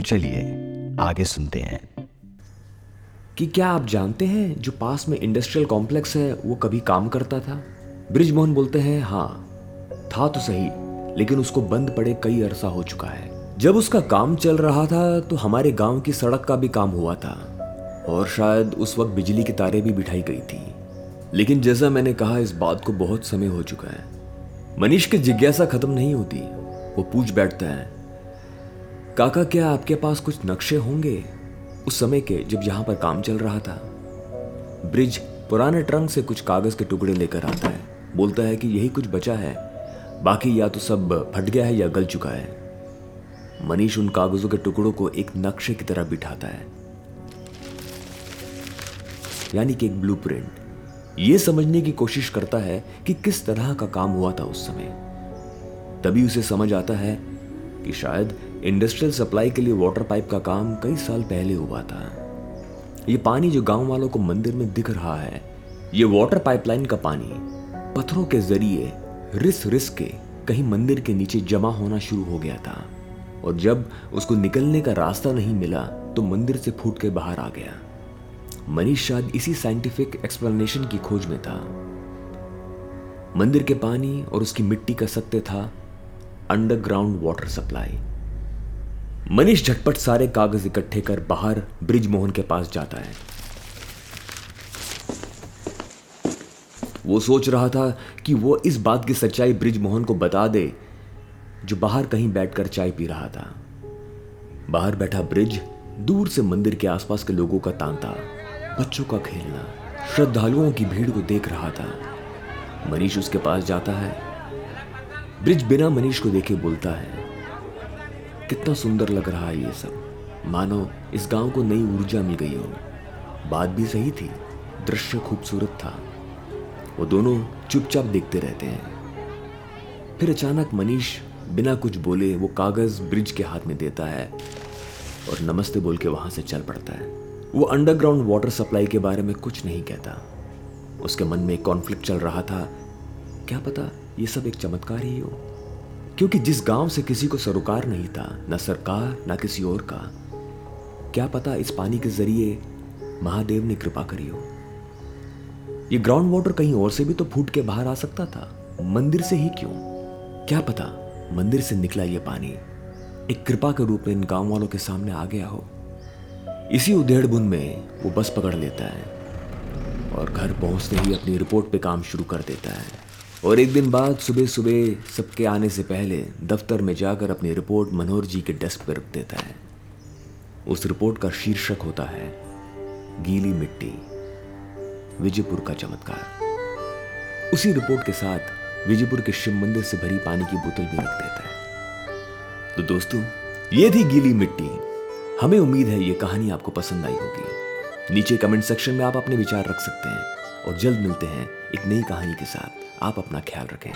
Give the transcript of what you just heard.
चलिए, आगे सुनते हैं। कि क्या आप जानते हैं, जो पास में इंडस्ट्रियल कॉम्प्लेक्स है, वो कभी काम करता था? ब्रिजमोहन बोलते हैं हाँ था तो सही, लेकिन उसको बंद पड़े कई अरसा हो चुका है। जब उसका काम चल रहा था तो हमारे गाँव की सड़क का भी काम हुआ था, और शायद उस वक्त बिजली की तारें भी बिठाई गई थी। लेकिन जैसा मैंने कहा, इस बात को बहुत समय हो चुका है। मनीष की जिज्ञासा खत्म नहीं होती, वो पूछ बैठता है काका, क्या आपके पास कुछ नक्शे होंगे? उस समय के जब यहाँ पर काम चल रहा था, ब्रिज पुराने ट्रंक से कुछ कागज़ के टुकड़े लेकर आता है। बोलता है कि यही कुछ बचा है। बाकी या तो सब फट गया है या गल चुका है। मनीष उन कागजों के टुकड़ों को एक नक्शे की तरह बिठाता है। यानी कि एक ब्लूप्रिंट ये समझने की कोशिश करता है कि किस तरह का काम हुआ था उस समय। तभी उसे समझ आता है कि शायद इंडस्ट्रियल सप्लाई के लिए वाटर पाइप का काम कई साल पहले हुआ था। ये पानी जो गाँव वालों को मंदिर में दिख रहा है, ये वाटर पाइपलाइन का पानी पत्थरों के ज़रिए, रिस रिस के कहीं मंदिर के नीचे जमा होना शुरू हो गया था। और जब उसको निकलने का रास्ता नहीं मिला तो मंदिर से फूट के बाहर आ गया। मनीष शायद इसी साइंटिफिक एक्सप्लेनेशन की खोज में था। मंदिर के पानी और उसकी मिट्टी का सत्य था। अंडरग्राउंड वाटर सप्लाई मनीष झटपट सारे कागज़ इकट्ठे कर बाहर ब्रिज मोहन के पास जाता है। वो सोच रहा था कि वो इस बात की सच्चाई ब्रिज मोहन को बता दे, जो बाहर कहीं बैठकर चाय पी रहा था। बाहर बैठा ब्रिज दूर से मंदिर के आसपास के लोगों का तांता, बच्चों का खेलना, श्रद्धालुओं की भीड़ को देख रहा था। मनीष उसके पास जाता है। ब्रिज बिना मनीष को देखे बोलता है। कितना सुंदर लग रहा है ये सब। मानो इस गाँव को नई ऊर्जा मिल गई हो बात भी सही थी, दृश्य खूबसूरत था। वो दोनों चुपचाप देखते रहते हैं। फिर अचानक मनीष बिना कुछ बोले वो कागज़ ब्रिज के हाथ में देता है और नमस्ते बोल के वहाँ से चल पड़ता है। वो अंडरग्राउंड वाटर सप्लाई के बारे में कुछ नहीं कहता। उसके मन में कॉन्फ्लिक्ट चल रहा था। क्या पता ये सब एक चमत्कार ही हो। क्योंकि जिस गाँव से किसी को सरोकार नहीं था, न सरकार, न किसी और का, क्या पता इस पानी के ज़रिए महादेव ने कृपा करी हो। ये ग्राउंड वाटर कहीं और से भी तो फूट के बाहर आ सकता था। मंदिर से ही क्यों? क्या पता मंदिर से निकला ये पानी एक कृपा के रूप में इन गाँव वालों के सामने आ गया हो। इसी उधेड़ बुन में वो बस पकड़ लेता है और घर पहुँचते ही अपनी रिपोर्ट पे काम शुरू कर देता है। और एक दिन बाद सुबह सुबह सबके आने से पहले दफ्तर में जाकर अपनी रिपोर्ट मनोहर जी के डेस्क पर रख देता है। उस रिपोर्ट का शीर्षक होता है, गीली मिट्टी, विजयपुर का चमत्कार। उसी रिपोर्ट के साथ विजयपुर के शिव मंदिर से भरी पानी की बोतल भी रख देता है। तो दोस्तों, ये थी गीली मिट्टी। हमें उम्मीद है ये कहानी आपको पसंद आई होगी। नीचे कमेंट सेक्शन में आप अपने विचार रख सकते हैं और जल्द मिलते हैं एक नई कहानी के साथ आप अपना ख्याल रखें।